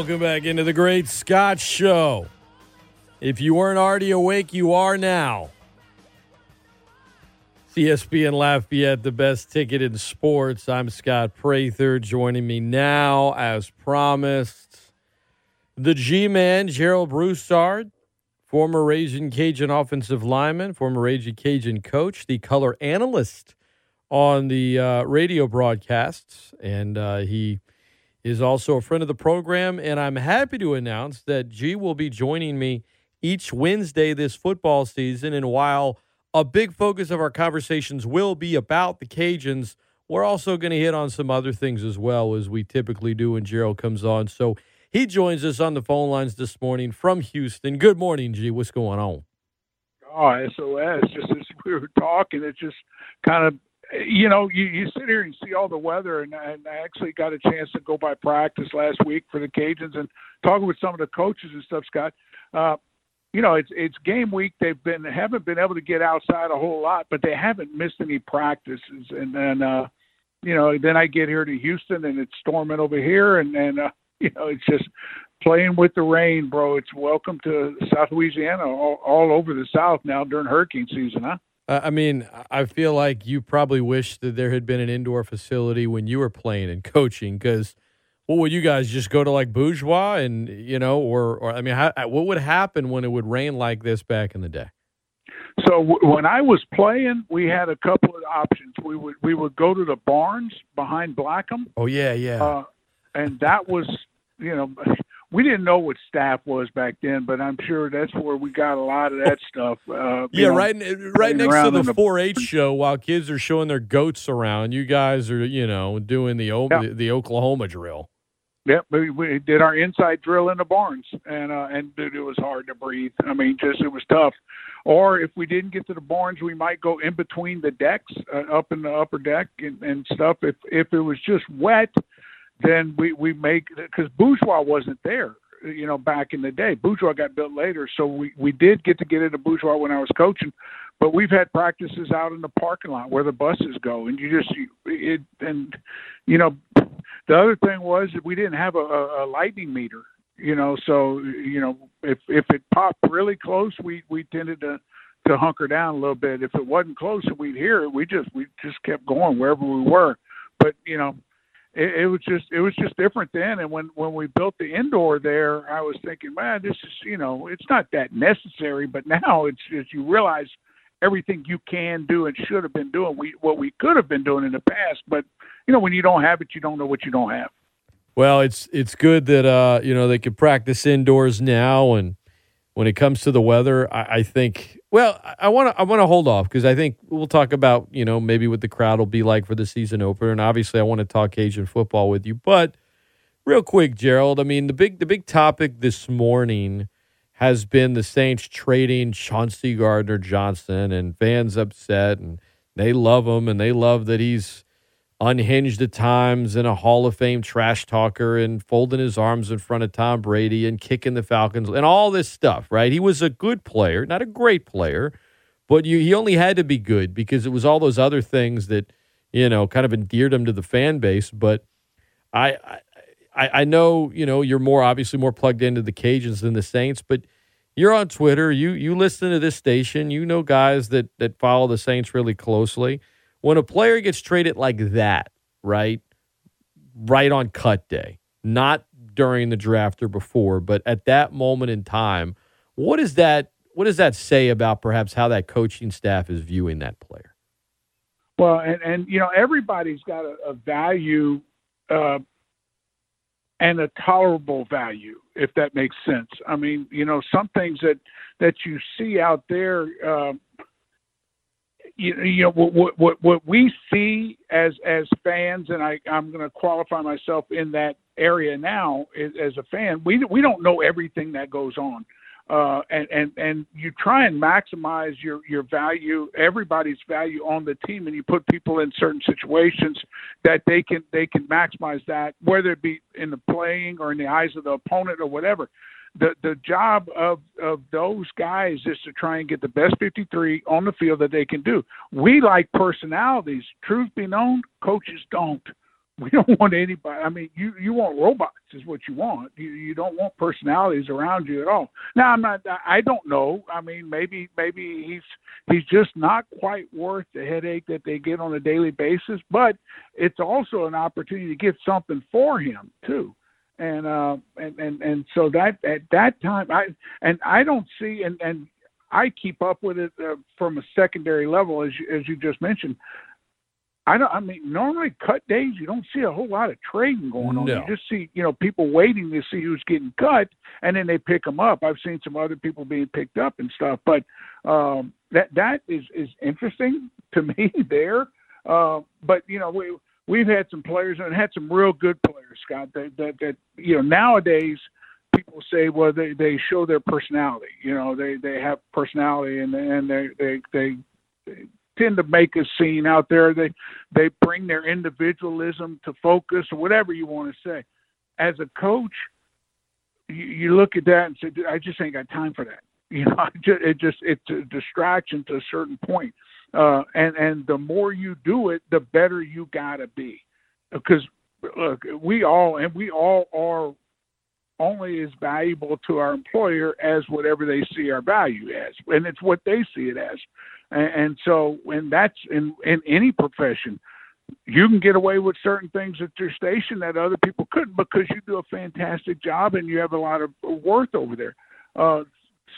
Welcome back into the Great Scott Show. If you weren't already awake, you are now. ESPN Lafayette, the best ticket in sports. I'm Scott Prather. Joining me now, as promised, the G Man, Gerald Broussard, former Raging Cajun offensive lineman, former Raging Cajun coach, the color analyst on the uh, radio broadcasts, and uh, he is also a friend of the program. And I'm happy to announce that G will be joining me each Wednesday this football season. And while a big focus of our conversations will be about the Cajuns, we're also going to hit on some other things as well, as we typically do when Gerald comes on. So he joins us on the phone lines this morning from Houston. Good morning, G. What's going on? Oh, SOS. Just as we were talking, it just kind of you know, you, you sit here and see all the weather, and, and I actually got a chance to go by practice last week for the Cajuns and talking with some of the coaches and stuff, Scott. Uh, you know, it's it's game week. They've been haven't been able to get outside a whole lot, but they haven't missed any practices. And then, uh, you know, then I get here to Houston and it's storming over here, and and uh, you know, it's just playing with the rain, bro. It's welcome to South Louisiana, all, all over the South now during hurricane season, huh? I mean, I feel like you probably wish that there had been an indoor facility when you were playing and coaching because what would you guys just go to like bourgeois and you know or or I mean how, what would happen when it would rain like this back in the day? So w- when I was playing, we had a couple of options. We would we would go to the barns behind Blackham. Oh yeah, yeah. Uh, and that was you know we didn't know what staph was back then, but I'm sure that's where we got a lot of that stuff. Uh, yeah, know, right, right next to the 4-H show, while kids are showing their goats around, you guys are, you know, doing the yeah. the, the, Oklahoma drill. Yep, we, we did our inside drill in the barns, and uh, and dude, it was hard to breathe. I mean, just it was tough. Or if we didn't get to the barns, we might go in between the decks, uh, up in the upper deck and, and stuff. If if it was just wet then we we make because bourgeois wasn't there you know back in the day. Bourgeois got built later so we we did get to get into bourgeois when i was coaching but we've had practices out in the parking lot where the buses go and you just it and you know the other thing was that we didn't have a, a lightning meter you know so you know if if it popped really close we we tended to to hunker down a little bit. If it wasn't close and we'd hear it we just we just kept going wherever we were. But you know it, it was just it was just different then. And when when we built the indoor there, I was thinking, man, this is you know it's not that necessary. But now it's just you realize everything you can do and should have been doing. We what we could have been doing in the past, but you know when you don't have it, you don't know what you don't have. Well, it's it's good that uh, you know they can practice indoors now, and when it comes to the weather, I, I think well, I want to I want to hold off because I think we'll talk about you know maybe what the crowd will be like for the season opener, and obviously I want to talk Cajun football with you. But real quick, Gerald, I mean the big the big topic this morning has been the Saints trading Chauncey Gardner Johnson, and fans upset, and they love him, and they love that he's unhinged at times and a Hall of Fame trash talker and folding his arms in front of Tom Brady and kicking the Falcons and all this stuff, right? He was a good player, not a great player, but you, he only had to be good because it was all those other things that, you know, kind of endeared him to the fan base. But I, I, I know, you know, you're more obviously more plugged into the Cajuns than the Saints, but you're on Twitter. You you listen to this station. You know guys that that follow the Saints really closely when a player gets traded like that, right? Right on cut day, not during the draft or before, but at that moment in time, what is that what does that say about perhaps how that coaching staff is viewing that player? Well, and, and you know, everybody's got a, a value uh, and a tolerable value, if that makes sense. I mean, you know, some things that that you see out there, uh, you, you know what, what what we see as as fans, and I I'm going to qualify myself in that area now as a fan. We we don't know everything that goes on, uh, and and and you try and maximize your your value, everybody's value on the team, and you put people in certain situations that they can they can maximize that, whether it be in the playing or in the eyes of the opponent or whatever the the job of of those guys is to try and get the best 53 on the field that they can do. We like personalities. Truth be known, coaches don't. we don't want anybody. I mean, you you want robots is what you want. You you don't want personalities around you at all. Now I'm not. I don't know. I mean, maybe maybe he's he's just not quite worth the headache that they get on a daily basis. But it's also an opportunity to get something for him too. And uh and and and so that at that time I and I don't see and and I keep up with it uh, from a secondary level as you, as you just mentioned. I don't. I mean, normally cut days you don't see a whole lot of trading going on. No. You just see, you know, people waiting to see who's getting cut, and then they pick them up. I've seen some other people being picked up and stuff, but um, that that is is interesting to me there. Uh, but you know, we we've had some players and had some real good players, Scott. That that, that you know nowadays people say, well, they they show their personality. You know, they they have personality and and they they they. they tend to make a scene out there. They they bring their individualism to focus or whatever you want to say. As a coach, you, you look at that and say, I just ain't got time for that. You know, it just it's a distraction to a certain point. Uh, and and the more you do it, the better you gotta be, because look, we all and we all are only as valuable to our employer as whatever they see our value as, and it's what they see it as. And, and so, and that's in in any profession, you can get away with certain things at your station that other people couldn't because you do a fantastic job and you have a lot of worth over there. Uh,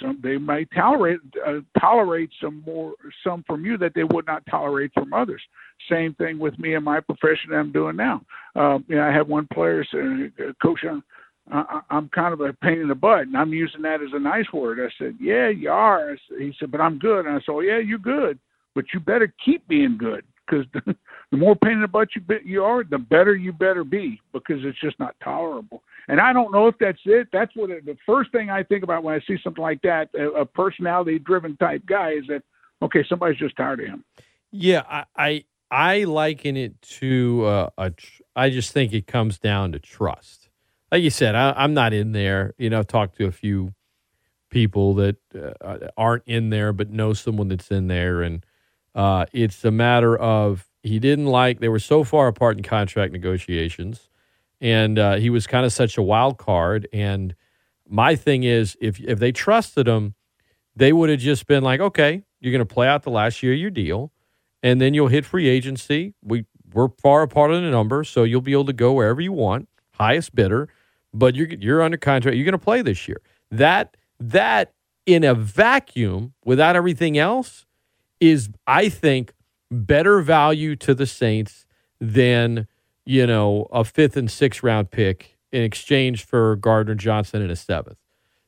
some they might tolerate uh, tolerate some more some from you that they would not tolerate from others. Same thing with me and my profession that I'm doing now. Uh, you know, I have one player, uh, coach. On, I, I'm kind of a pain in the butt, and I'm using that as a nice word. I said, "Yeah, you are." he said, "But I'm good." And I said, "Yeah, you're good, but you better keep being good because the, more pain in the butt you you are, the better you better be because it's just not tolerable." And I don't know if that's it. That's what it, the first thing I think about when I see something like that, a, a personality-driven type guy, is that okay? Somebody's just tired of him. Yeah, I I, I liken it to uh, a. Tr- I just think it comes down to trust like you said, I, am not in there. You know, I've talked to a few people that uh, aren't in there, but know someone that's in there, and uh, it's a matter of he didn't like. They were so far apart in contract negotiations, and uh, he was kind of such a wild card. And my thing is, if if they trusted him, they would have just been like, okay, you're going to play out the last year of your deal, and then you'll hit free agency. We we're far apart in the number, so you'll be able to go wherever you want, highest bidder but you're you're under contract. You're going to play this year. That that in a vacuum, without everything else, is I think better value to the Saints than you know a fifth and sixth round pick in exchange for Gardner Johnson and a seventh.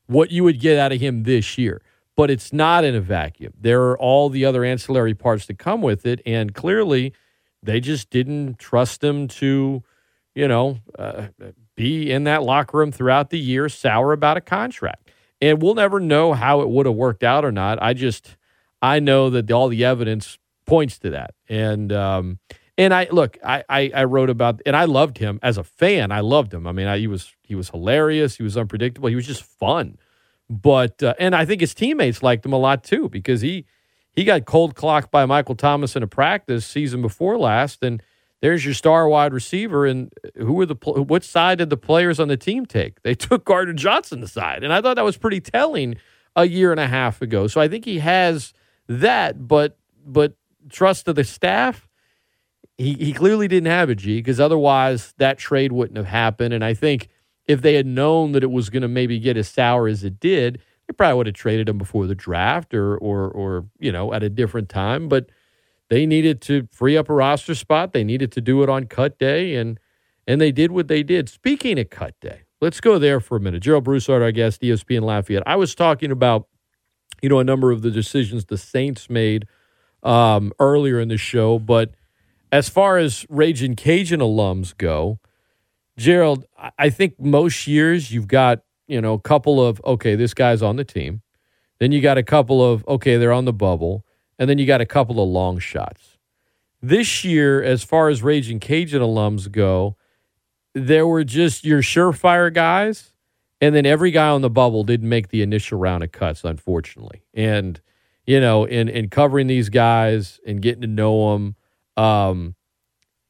What you would get out of him this year. But it's not in a vacuum. There are all the other ancillary parts that come with it, and clearly, they just didn't trust him to, you know, uh, be in that locker room throughout the year, sour about a contract. And we'll never know how it would have worked out or not. I just, I know that all the evidence points to that. And, um, and I look, I, I, I wrote about, and I loved him as a fan. I loved him. I mean, I, he was he was hilarious. He was unpredictable. He was just fun. But uh, and I think his teammates liked him a lot too because he he got cold clocked by Michael Thomas in a practice season before last, and there's your star wide receiver, and who were the what side did the players on the team take? They took Gardner Johnson side, and I thought that was pretty telling a year and a half ago. So I think he has that, but but trust of the staff, he he clearly didn't have a G because otherwise that trade wouldn't have happened. And I think if they had known that it was going to maybe get as sour as it did, they probably would have traded him before the draft or or or you know at a different time, but they needed to free up a roster spot. They needed to do it on cut day, and and they did what they did. Speaking of cut day, let's go there for a minute. Gerald Broussard, our guest, ESPN Lafayette. I was talking about, you know, a number of the decisions the Saints made um, earlier in the show, but as far as Raging Cajun alums go, Gerald, I think most years you've got, you know, a couple of, okay, this guy's on the team. Then you got a couple of, okay, they're on the bubble and then you got a couple of long shots. This year, as far as Raging Cajun alums go, there were just your surefire guys, and then every guy on the bubble didn't make the initial round of cuts, unfortunately. And you know, in in covering these guys and getting to know them, um,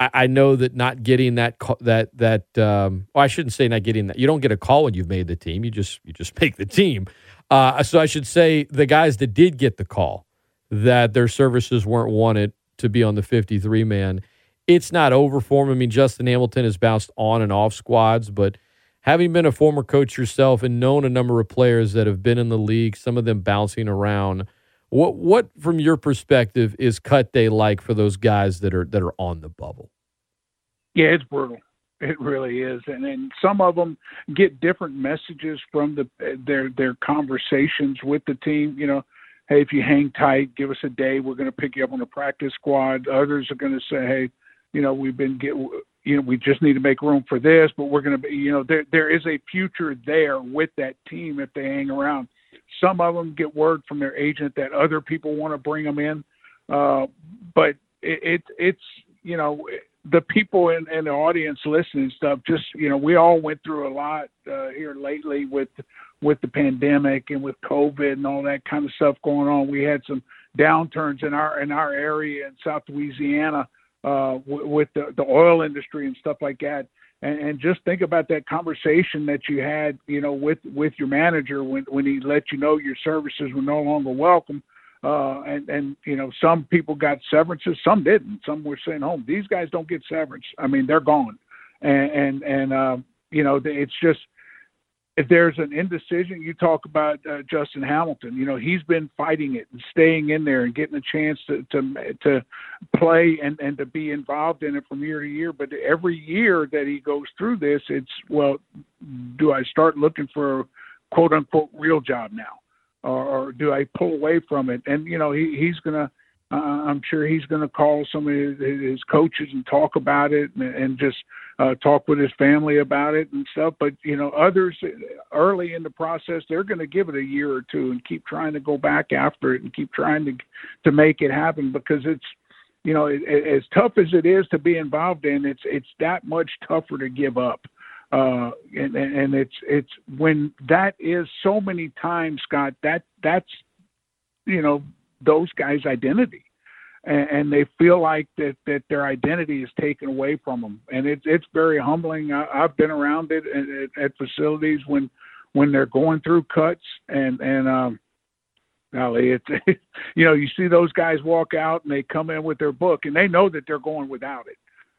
I, I know that not getting that that that um, well, I shouldn't say not getting that. You don't get a call when you've made the team. You just you just make the team. Uh, so I should say the guys that did get the call that their services weren't wanted to be on the 53 man. It's not over for him. I mean, Justin Hamilton has bounced on and off squads, but having been a former coach yourself and known a number of players that have been in the league, some of them bouncing around, what what from your perspective is cut day like for those guys that are that are on the bubble? Yeah, it's brutal. It really is, and and some of them get different messages from the their their conversations with the team. You know, hey, if you hang tight, give us a day. We're going to pick you up on the practice squad. Others are going to say, hey, you know, we've been get, you know, we just need to make room for this, but we're going to be, you know, there there is a future there with that team if they hang around. Some of them get word from their agent that other people want to bring them in, uh, but it, it it's you know the people in, in the audience listening stuff just you know we all went through a lot uh, here lately with with the pandemic and with covid and all that kind of stuff going on. We had some downturns in our in our area in south louisiana uh, w- with the, the oil industry and stuff like that and, and just think about that conversation that you had you know with with your manager when when he let you know your services were no longer welcome uh, and and you know some people got severances, some didn't. Some were sent home. These guys don't get severance. I mean, they're gone, and and, and uh, you know it's just if there's an indecision, you talk about uh, Justin Hamilton. You know he's been fighting it and staying in there and getting a chance to to to play and and to be involved in it from year to year. But every year that he goes through this, it's well, do I start looking for a quote unquote real job now? or, or do I pull away from it? And you know, he, he's gonna. Uh, I'm sure he's going to call some of his, his coaches and talk about it, and, and just uh, talk with his family about it and stuff. But you know, others early in the process, they're going to give it a year or two and keep trying to go back after it and keep trying to to make it happen because it's you know, it, as tough as it is to be involved in, it's it's that much tougher to give up. Uh, and, and it's it's when that is so many times, Scott. That that's you know those guys' identity, and, and they feel like that that their identity is taken away from them, and it's it's very humbling. I, I've been around it at, at facilities when when they're going through cuts, and and um, golly, it's you know you see those guys walk out and they come in with their book, and they know that they're going without it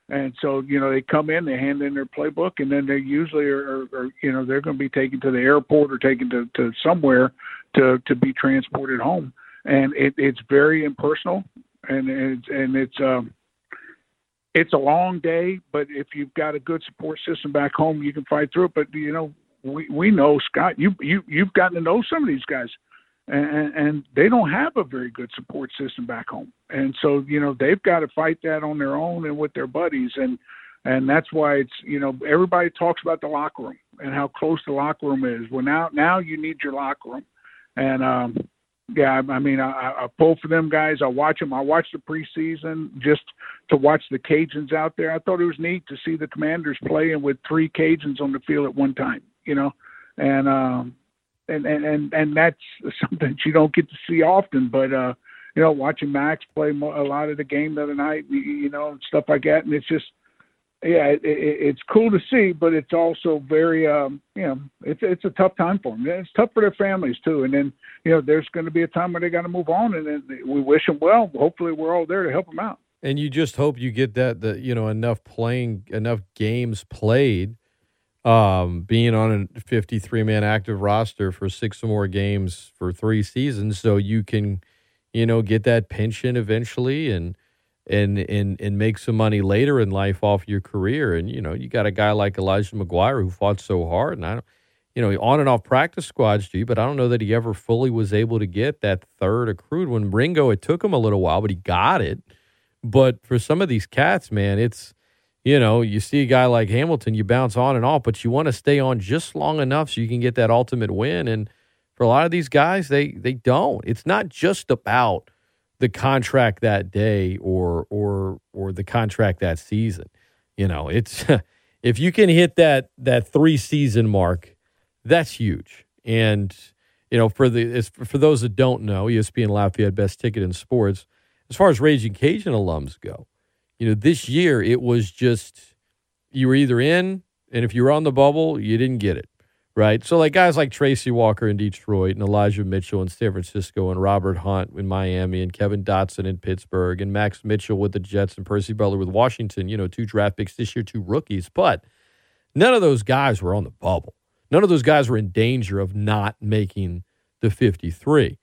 and so, you know, they come in, they hand in their playbook, and then they usually are, are, are you know, they're going to be taken to the airport or taken to, to somewhere to, to be transported home. And it, it's very impersonal, and it's and it's um, it's a long day. But if you've got a good support system back home, you can fight through it. But you know, we we know Scott, you you you've gotten to know some of these guys and, and they don't have a very good support system back home. And so, you know, they've got to fight that on their own and with their buddies. And, and that's why it's, you know, everybody talks about the locker room and how close the locker room is. Well, now, now you need your locker room. And, um, yeah, I mean, I, I pull for them guys. I watch them. I watch the preseason just to watch the Cajuns out there. I thought it was neat to see the Commanders playing with three Cajuns on the field at one time. You know, and um, and and and, and that's something that you don't get to see often. But uh, you know, watching Max play a lot of the game the other night, you know, and stuff like that, and it's just yeah, it, it, it's cool to see, but it's also very, um, you know, it's it's a tough time for them. It's tough for their families too. And then, you know, there's going to be a time where they got to move on, and then we wish them well. Hopefully, we're all there to help them out. And you just hope you get that, the you know, enough playing, enough games played um, being on a 53 man active roster for six or more games for three seasons, so you can, you know, get that pension eventually and and and and make some money later in life off your career. And you know, you got a guy like Elijah McGuire who fought so hard, and I don't, you know, on and off practice squads, G, but I don't know that he ever fully was able to get that third accrued. When Ringo, it took him a little while, but he got it. But for some of these cats, man, it's you know, you see a guy like Hamilton, you bounce on and off, but you want to stay on just long enough so you can get that ultimate win. And for a lot of these guys, they they don't. It's not just about the contract that day or or or the contract that season. You know, it's if you can hit that that three season mark, that's huge. And you know, for the for those that don't know, ESPN Lafayette best ticket in sports. As far as Raging Cajun alums go, You know, this year it was just you were either in, and if you were on the bubble, you didn't get it right? So like guys like Tracy Walker in Detroit and Elijah Mitchell in San Francisco and Robert Hunt in Miami and Kevin Dotson in Pittsburgh and Max Mitchell with the Jets and Percy Butler with Washington, you know, two draft picks this year, two rookies, but none of those guys were on the bubble. None of those guys were in danger of not making the 53.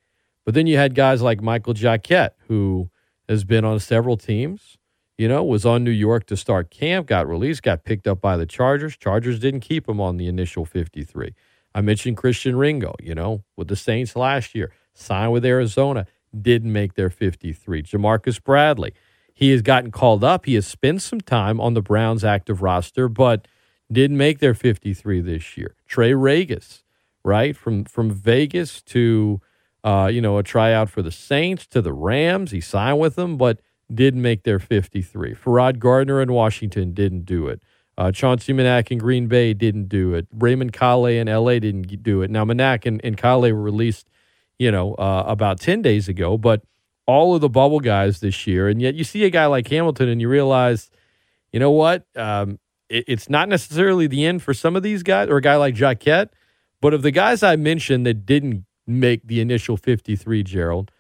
But then you had guys like Michael Jacquet, who has been on several teams, you know, was on New York to start camp, got released, got picked up by the Chargers. Chargers didn't keep him on the initial 53. I mentioned Christian Ringo, you know, with the Saints last year, signed with Arizona, didn't make their 53. Jamarcus Bradley, he has gotten called up. He has spent some time on the Browns active roster, but didn't make their 53 this year. Trey Ragas, right, from from Vegas to uh, you know a tryout for the Saints to the Rams. He signed with them, but didn't make their 53. Ferrod Gardner in Washington didn't do it. Uh, Chauncey Manac in Green Bay didn't do it. Raymond Calais in LA didn't do it. Now, Manac and, and Calais were released, you know, uh, about 10 days ago, but all of the bubble guys this year. And yet you see a guy like Hamilton and you realize, you know what? Um, it, it's not necessarily the end for some of these guys or a guy like Jacquet, but of the guys I mentioned that didn't make the initial 53, Gerald,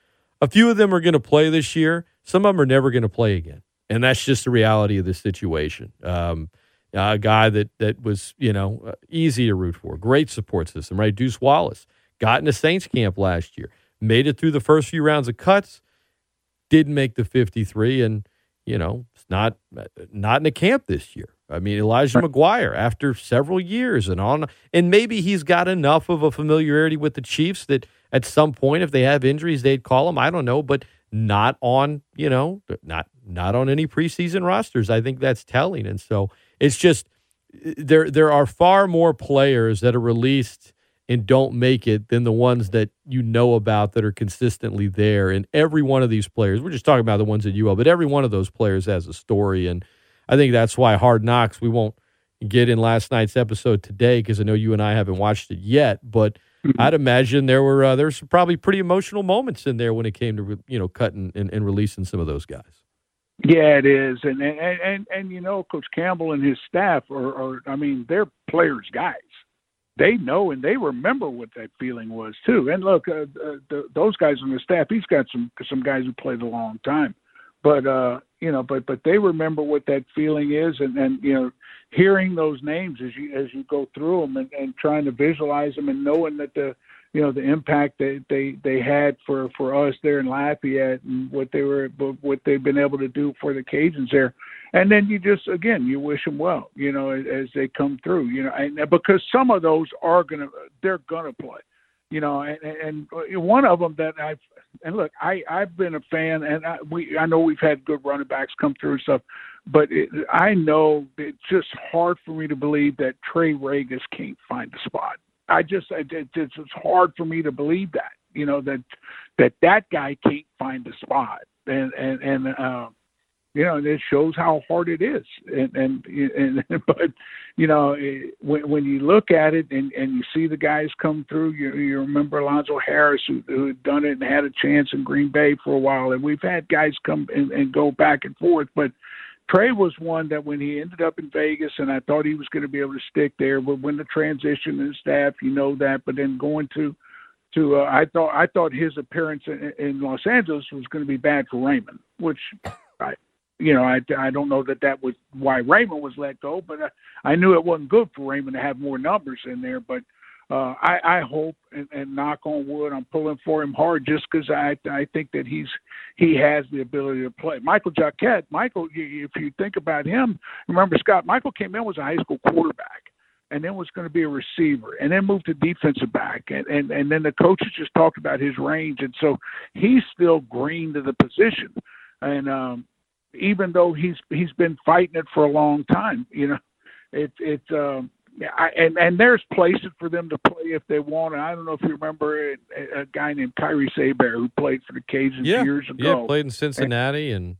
a few of them are going to play this year. Some of them are never going to play again, and that's just the reality of the situation. Um, a guy that that was you know uh, easy to root for, great support system, right? Deuce Wallace got into Saints camp last year, made it through the first few rounds of cuts, didn't make the 53, and you know it's not not in the camp this year. I mean Elijah McGuire after several years and on, and maybe he's got enough of a familiarity with the Chiefs that at some point, if they have injuries, they'd call him. I don't know, but not on you know not not on any preseason rosters. I think that's telling, and so it's just there there are far more players that are released and don't make it than the ones that you know about that are consistently there. And every one of these players, we're just talking about the ones at UL, but every one of those players has a story, and I think that's why Hard Knocks. We won't get in last night's episode today because I know you and I haven't watched it yet, but. I'd imagine there were uh, there's probably pretty emotional moments in there when it came to you know cutting and, and releasing some of those guys. Yeah, it is, and and and and you know, Coach Campbell and his staff are, are I mean, they're players' guys. They know and they remember what that feeling was too. And look, uh, uh, the, those guys on the staff, he's got some some guys who played a long time, but uh, you know, but but they remember what that feeling is, and and you know, hearing those names as you as you go through them and, and trying to visualize them and knowing that the you know the impact that they they had for for us there in Lafayette and what they were what they've been able to do for the Cajuns there, and then you just again you wish them well, you know, as, as they come through, you know, and because some of those are gonna they're gonna play, you know, and, and one of them that I've and look, I I've been a fan, and I, we I know we've had good running backs come through and stuff, but it, I know it's just hard for me to believe that Trey Ragas can't find a spot. I just it, it's, hard for me to believe that you know that that that guy can't find a spot, and and and uh, you know it shows how hard it is, and and, and but you know when when you look at it and and you see the guys come through, you you remember Alonzo Harris who who had done it and had a chance in Green Bay for a while, and we've had guys come and, and go back and forth, but Trey was one that when he ended up in Vegas, and I thought he was going to be able to stick there, but when the transition and staff, you know that. But then going to, to uh, I thought I thought his appearance in, in Los Angeles was going to be bad for Raymond, which I, you know, I I don't know that that was why Raymond was let go, but I, I knew it wasn't good for Raymond to have more numbers in there, but uh, I, I hope and, and knock on wood, I'm pulling for him hard just because I I think that he's he has the ability to play. Michael Jacquet, Michael, if you think about him, remember Scott, Michael came in was a high school quarterback and then was going to be a receiver and then moved to defensive back and, and and then the coaches just talked about his range and so he's still green to the position and um even though he's he's been fighting it for a long time you know it it's um I, and and there's places for them to play if they want. And I don't know if you remember a, a guy named Kyries Hebert who played for the Cajuns yeah, years ago. Yeah, played in Cincinnati and,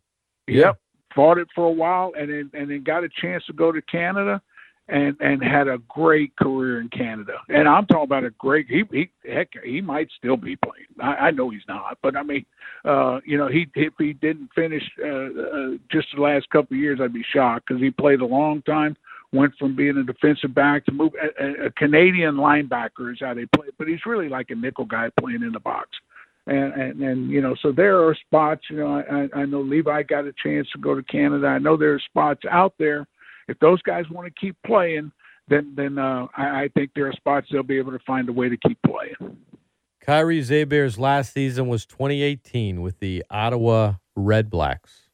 and yeah. yep, fought it for a while, and then and then got a chance to go to Canada. and and had a great career in Canada. And I'm talking about a great. He, he heck, he might still be playing. I, I know he's not, but I mean, uh, you know, he if he didn't finish uh, uh, just the last couple of years, I'd be shocked because he played a long time. Went from being a defensive back to move a, a Canadian linebacker is how they play, but he's really like a nickel guy playing in the box. And, and and you know, so there are spots. You know, I I know Levi got a chance to go to Canada. I know there are spots out there if those guys want to keep playing, then then uh, I, I think there are spots they'll be able to find a way to keep playing. Kyries Hebert's last season was 2018 with the Ottawa Red Blacks.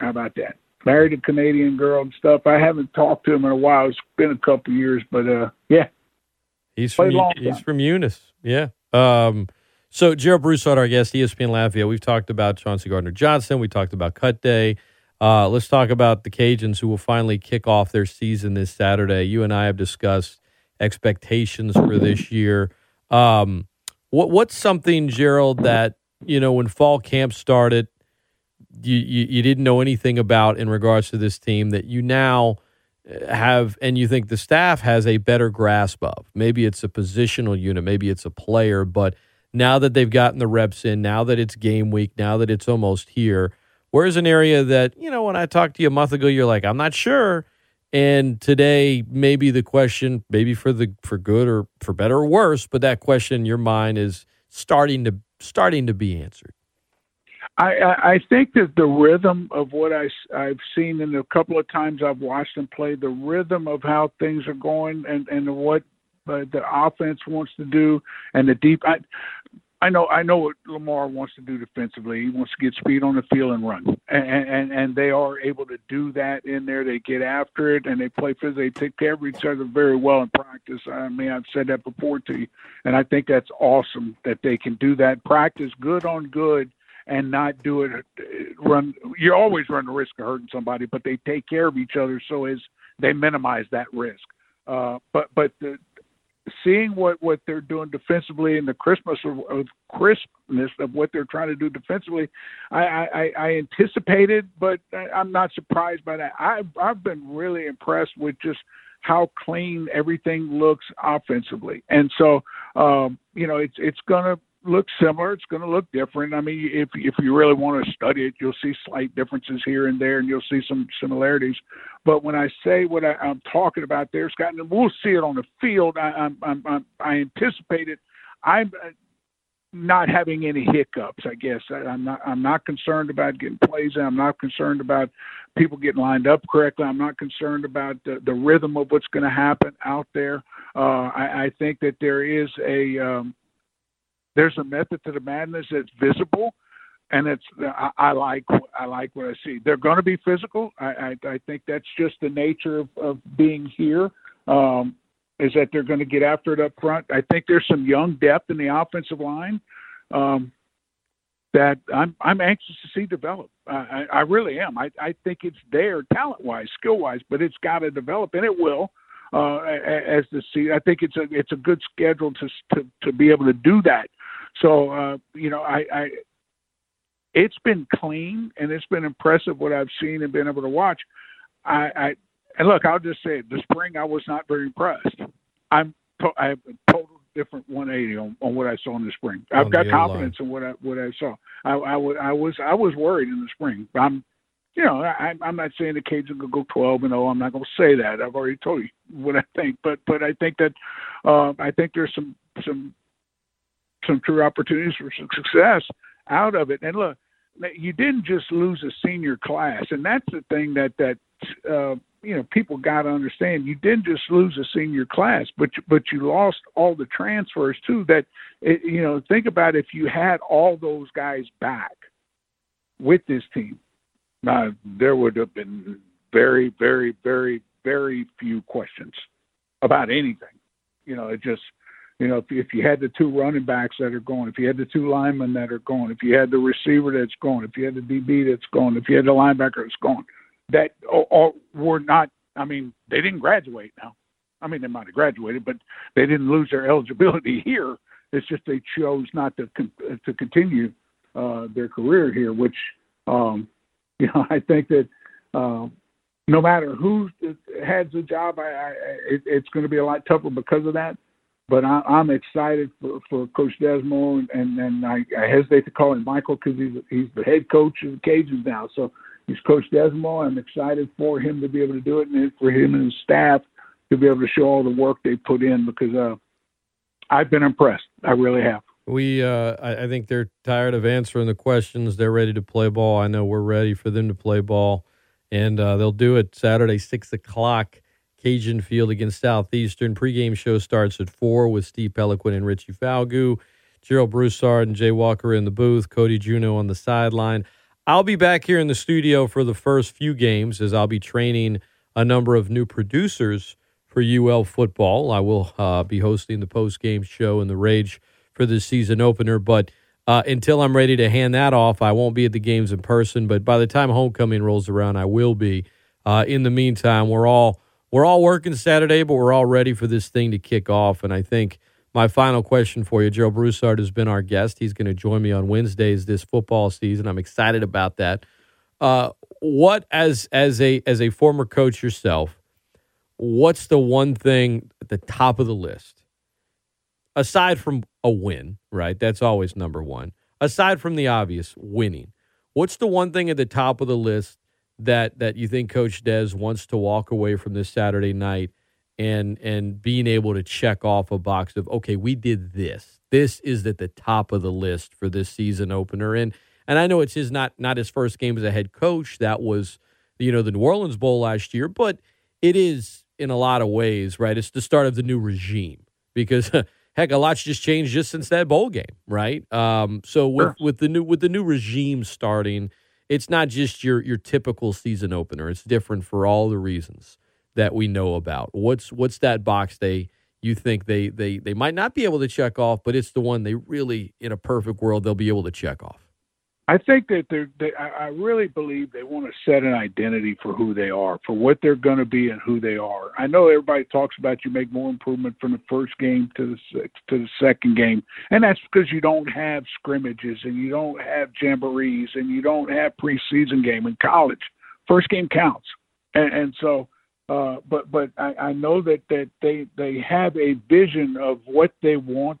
How about that? Married a Canadian girl and stuff. I haven't talked to him in a while. It's been a couple years, but uh, yeah, he's from he's from Eunice. Yeah. Um, so Gerald Broussard, our guest, ESPN Lafayette. We've talked about Chauncey Gardner Johnson. We talked about Cut Day. Uh, let's talk about the Cajuns who will finally kick off their season this Saturday. You and I have discussed expectations for this year. Um, what what's something, Gerald, that you know when fall camp started, you, you, you didn't know anything about in regards to this team that you now uh, have, and you think the staff has a better grasp of. Maybe it's a positional unit, maybe it's a player, but now that they've gotten the reps in, now that it's game week, now that it's almost here Where's an area that, you know, when I talked to you a month ago, you're like, I'm not sure. And today, maybe the question, maybe for the for good or for better or worse, but that question in your mind is starting to starting to be answered. I, I think that the rhythm of what I, I've seen in a couple of times I've watched them play, the rhythm of how things are going and, and what uh, the offense wants to do and the deep. I, I know I know what Lamar wants to do defensively. He wants to get speed on the field and run, and and, and they are able to do that in there. They get after it and they play for. They take care of each other very well in practice. I mean, I've said that before to you, and I think that's awesome that they can do that. Practice good on good and not do it. Run. You always run the risk of hurting somebody, but they take care of each other so as they minimize that risk. Uh, but but the, seeing what what they're doing defensively and the Christmas of, of crispness of what they're trying to do defensively, I, I, I anticipated, but I'm not surprised by that. I've I've been really impressed with just how clean everything looks offensively, and so um, you know it's it's gonna look similar. It's going to look different. I mean, if if you really want to study it, you'll see slight differences here and there, and you'll see some similarities. But when I say what I, am talking about there, Scott, and we'll see it on the field. I, I'm, I'm, I anticipate it. I'm uh, not having any hiccups. I guess I, I'm not. I'm not concerned about getting plays. I'm not concerned about people getting lined up correctly. I'm not concerned about the, the rhythm of what's going to happen out there. Uh, I, I think that there is a um, there's a method to the madness that's visible, and it's I, I like I like what I see. They're going to be physical. I, I I think that's just the nature of, of being here. Um, is that they're going to get after it up front. I think there's some young depth in the offensive line um, that I'm I'm anxious to see develop. I, I really am. I, I think it's there talent wise, skill wise, but it's got to develop, and it will. Uh, as the season, I think it's a it's a good schedule to to to be able to do that. So uh, you know, I, I it's been clean and it's been impressive what I've seen and been able to watch. I, I and look, I'll just say it, the spring I was not very impressed. I'm to, I have a total different 180 on, on what I saw in the spring. I've got confidence line. in what I what I saw. I, I, I was I was worried in the spring. I'm you know, I, I'm not saying the Cajuns will go 12 and 0. I'm not going to say that. I've already told you what I think, but but I think that uh, I think there's some some some true opportunities for success out of it. And look, you didn't just lose a senior class, and that's the thing that that uh, you know people got to understand. You didn't just lose a senior class, but but you lost all the transfers too. That it, you know, think about if you had all those guys back with this team, now there would have been very, very, very, very few questions about anything. You know, it just you know, if, if you had the two running backs that are going, if you had the two linemen that are going, if you had the receiver that's going, if you had the DB that's going, if you had the linebacker that's going, that all, were not. I mean, they didn't graduate now. I mean, they might have graduated, but they didn't lose their eligibility here. It's just they chose not to to continue uh, their career here, which um, you know I think that uh, no matter who has the job, I, I it, it's going to be a lot tougher because of that. But I, I'm excited for, for Coach Desormeaux, and and I, I hesitate to call him Michael because he's he's the head coach of the Cajuns now. So he's Coach Desormeaux. I'm excited for him to be able to do it, and for him and his staff to be able to show all the work they put in because uh, I've been impressed. I really have. We, uh, I, I, think they're tired of answering the questions. They're ready to play ball. I know we're ready for them to play ball, and uh, they'll do it Saturday, six o'clock, Cajun Field against Southeastern. Pregame show starts at four with Steve Peloquin and Richie Falgout, Gerald Broussard and Jay Walker in the booth, Cody Juneau on the sideline. I'll be back here in the studio for the first few games as I'll be training a number of new producers for UL football. I will uh, be hosting the post game show and the Rage for the season opener. But uh, until I'm ready to hand that off, I won't be at the games in person. But by the time homecoming rolls around, I will be. Uh, in the meantime, we're all we're all working Saturday, but we're all ready for this thing to kick off. And I think my final question for you, Joe Broussard has been our guest. He's going to join me on Wednesdays this football season. I'm excited about that. Uh, what as as a as a former coach yourself, what's the one thing at the top of the list aside from a win, right? That's always number one. Aside from the obvious winning, what's the one thing at the top of the list that that you think Coach Des wants to walk away from this Saturday night and and being able to check off a box of okay, we did this. This is at the top of the list for this season opener. And and I know it's his not not his first game as a head coach. That was you know the New Orleans Bowl last year, but it is in a lot of ways, right? It's the start of the new regime because heck, a lot's just changed just since that bowl game, right? Um, so with sure. with the new with the new regime starting, it's not just your your typical season opener. It's different for all the reasons that we know about. What's what's that box they you think they they they might not be able to check off, but it's the one they really in a perfect world they'll be able to check off. I think that they're. They, I really believe they want to set an identity for who they are, for what they're going to be, and who they are. I know everybody talks about you make more improvement from the first game to the to the second game, and that's because you don't have scrimmages and you don't have jamborees and you don't have preseason game in college. First game counts, and, and so. Uh, but but I, I know that, that they they have a vision of what they want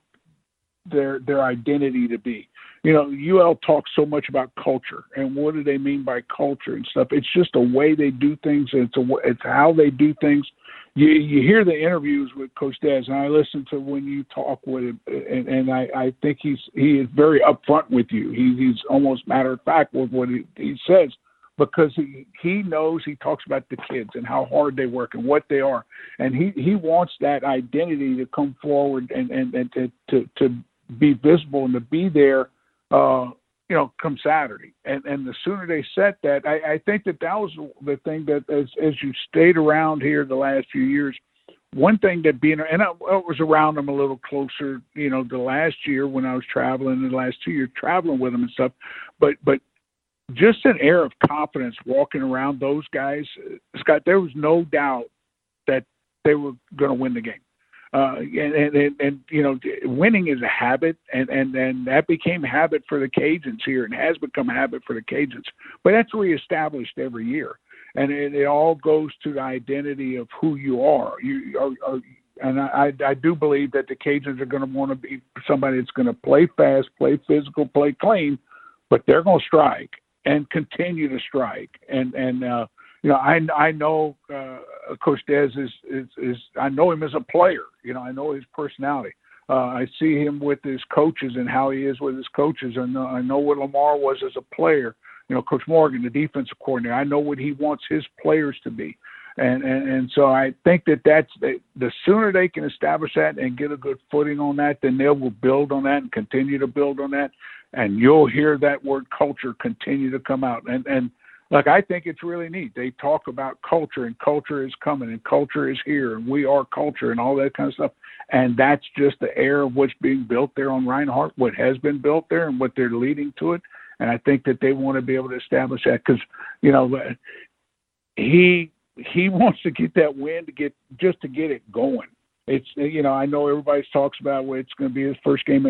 their their identity to be you know, UL talks so much about culture and what do they mean by culture and stuff. It's just a way they do things. It's a it's how they do things. You you hear the interviews with Coach Des, and I listen to when you talk with him, and, and I I think he's he is very upfront with you. He, he's almost matter of fact with what he, he says because he he knows he talks about the kids and how hard they work and what they are, and he he wants that identity to come forward and and and to to, to be visible and to be there uh, you know, come Saturday. And and the sooner they set that, I, I think that that was the thing that as as you stayed around here the last few years, one thing that being and I, I was around them a little closer, you know, the last year when I was traveling, the last two years traveling with them and stuff, but but just an air of confidence walking around those guys, Scott. There was no doubt that they were going to win the game uh, and, and, and you know winning is a habit and and and that became habit for the Cajuns here and has become habit for the Cajuns. But that's reestablished every year. And it, it all goes to the identity of who you are. You are, are and I, I do believe that the Cajuns are going to want to be somebody that's going to play fast, play physical, play clean, but they're going to strike and continue to strike. And and uh, you know, I I know uh, Coach Des is, is is I know him as a player. You know, I know his personality. Uh, I see him with his coaches and how he is with his coaches, uh, I know what Lamar was as a player. You know, Coach Morgan, the defensive coordinator. I know what he wants his players to be, and and and so I think that that's the sooner they can establish that and get a good footing on that, then they will build on that and continue to build on that, and you'll hear that word culture continue to come out. And and like I think it's really neat. They talk about culture and culture is coming and culture is here and we are culture and all that kind of stuff. And that's just the air of what's being built there on Reinhardt, what has been built there and what they're leading to it. And I think that they want to be able to establish that because, you know, he he wants to get that win to get just to get it going. It's you know I know everybody talks about what it's going to be his first game,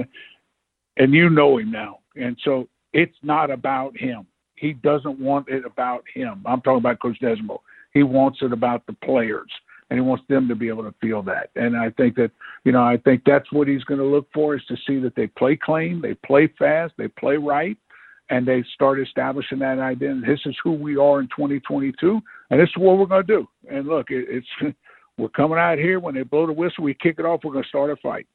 and you know him now, and so it's not about him he doesn't want it about him. I'm talking about Coach Desormeaux. He wants it about the players, and he wants them to be able to feel that. And I think that you know I think that's what he's going to look for is to see that they play clean, they play fast, they play right, and they start establishing that identity. This is who we are in 2022, and this is what we're going to do. And look, it, it's we're coming out here when they blow the whistle, we kick it off. We're going to start a fight.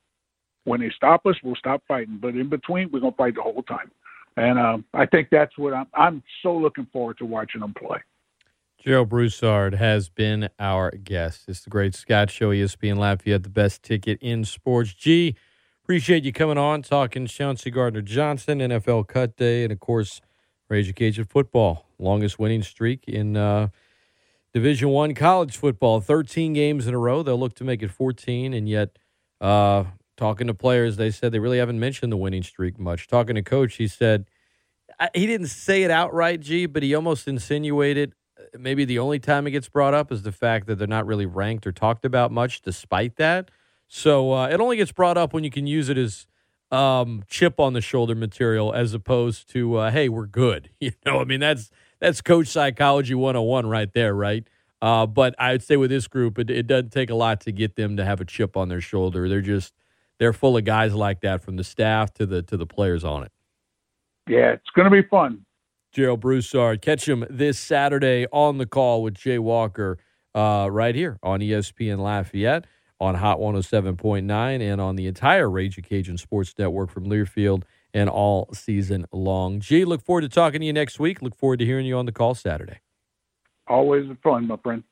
When they stop us, we'll stop fighting. But in between, we're going to fight the whole time. And um, I think that's what I'm. I'm so looking forward to watching them play. Gerald Broussard has been our guest. It's the Great Scott Show, ESPN Lafayette, the best ticket in sports. G, appreciate you coming on, talking Chauncey Gardner Johnson, NFL Cut Day, and of course, Ragin' Cajun football, longest winning streak in uh, Division One college football. Thirteen games in a row. They'll look to make it fourteen, and yet uh, talking to players, they said they really haven't mentioned the winning streak much. Talking to coach, he said he didn't say it outright, G, but he almost insinuated uh, maybe the only time it gets brought up is the fact that they're not really ranked or talked about much despite that. So uh, it only gets brought up when you can use it as um, chip on the shoulder material as opposed to, uh, hey, we're good. You know, I mean, that's that's coach psychology 101 right there, right? Uh, but I'd say with this group, it, it doesn't take a lot to get them to have a chip on their shoulder. They're just – they're full of guys like that from the staff to the to the players on it. Yeah, it's going to be fun. Gerald Broussard, catch him this Saturday on the call with Jay Walker uh, right here on ESPN Lafayette on Hot 107.9 and on the entire Ragin' Cajun Sports Network from Learfield and all season long. G, look forward to talking to you next week. Look forward to hearing you on the call Saturday. Always a fun, my friend.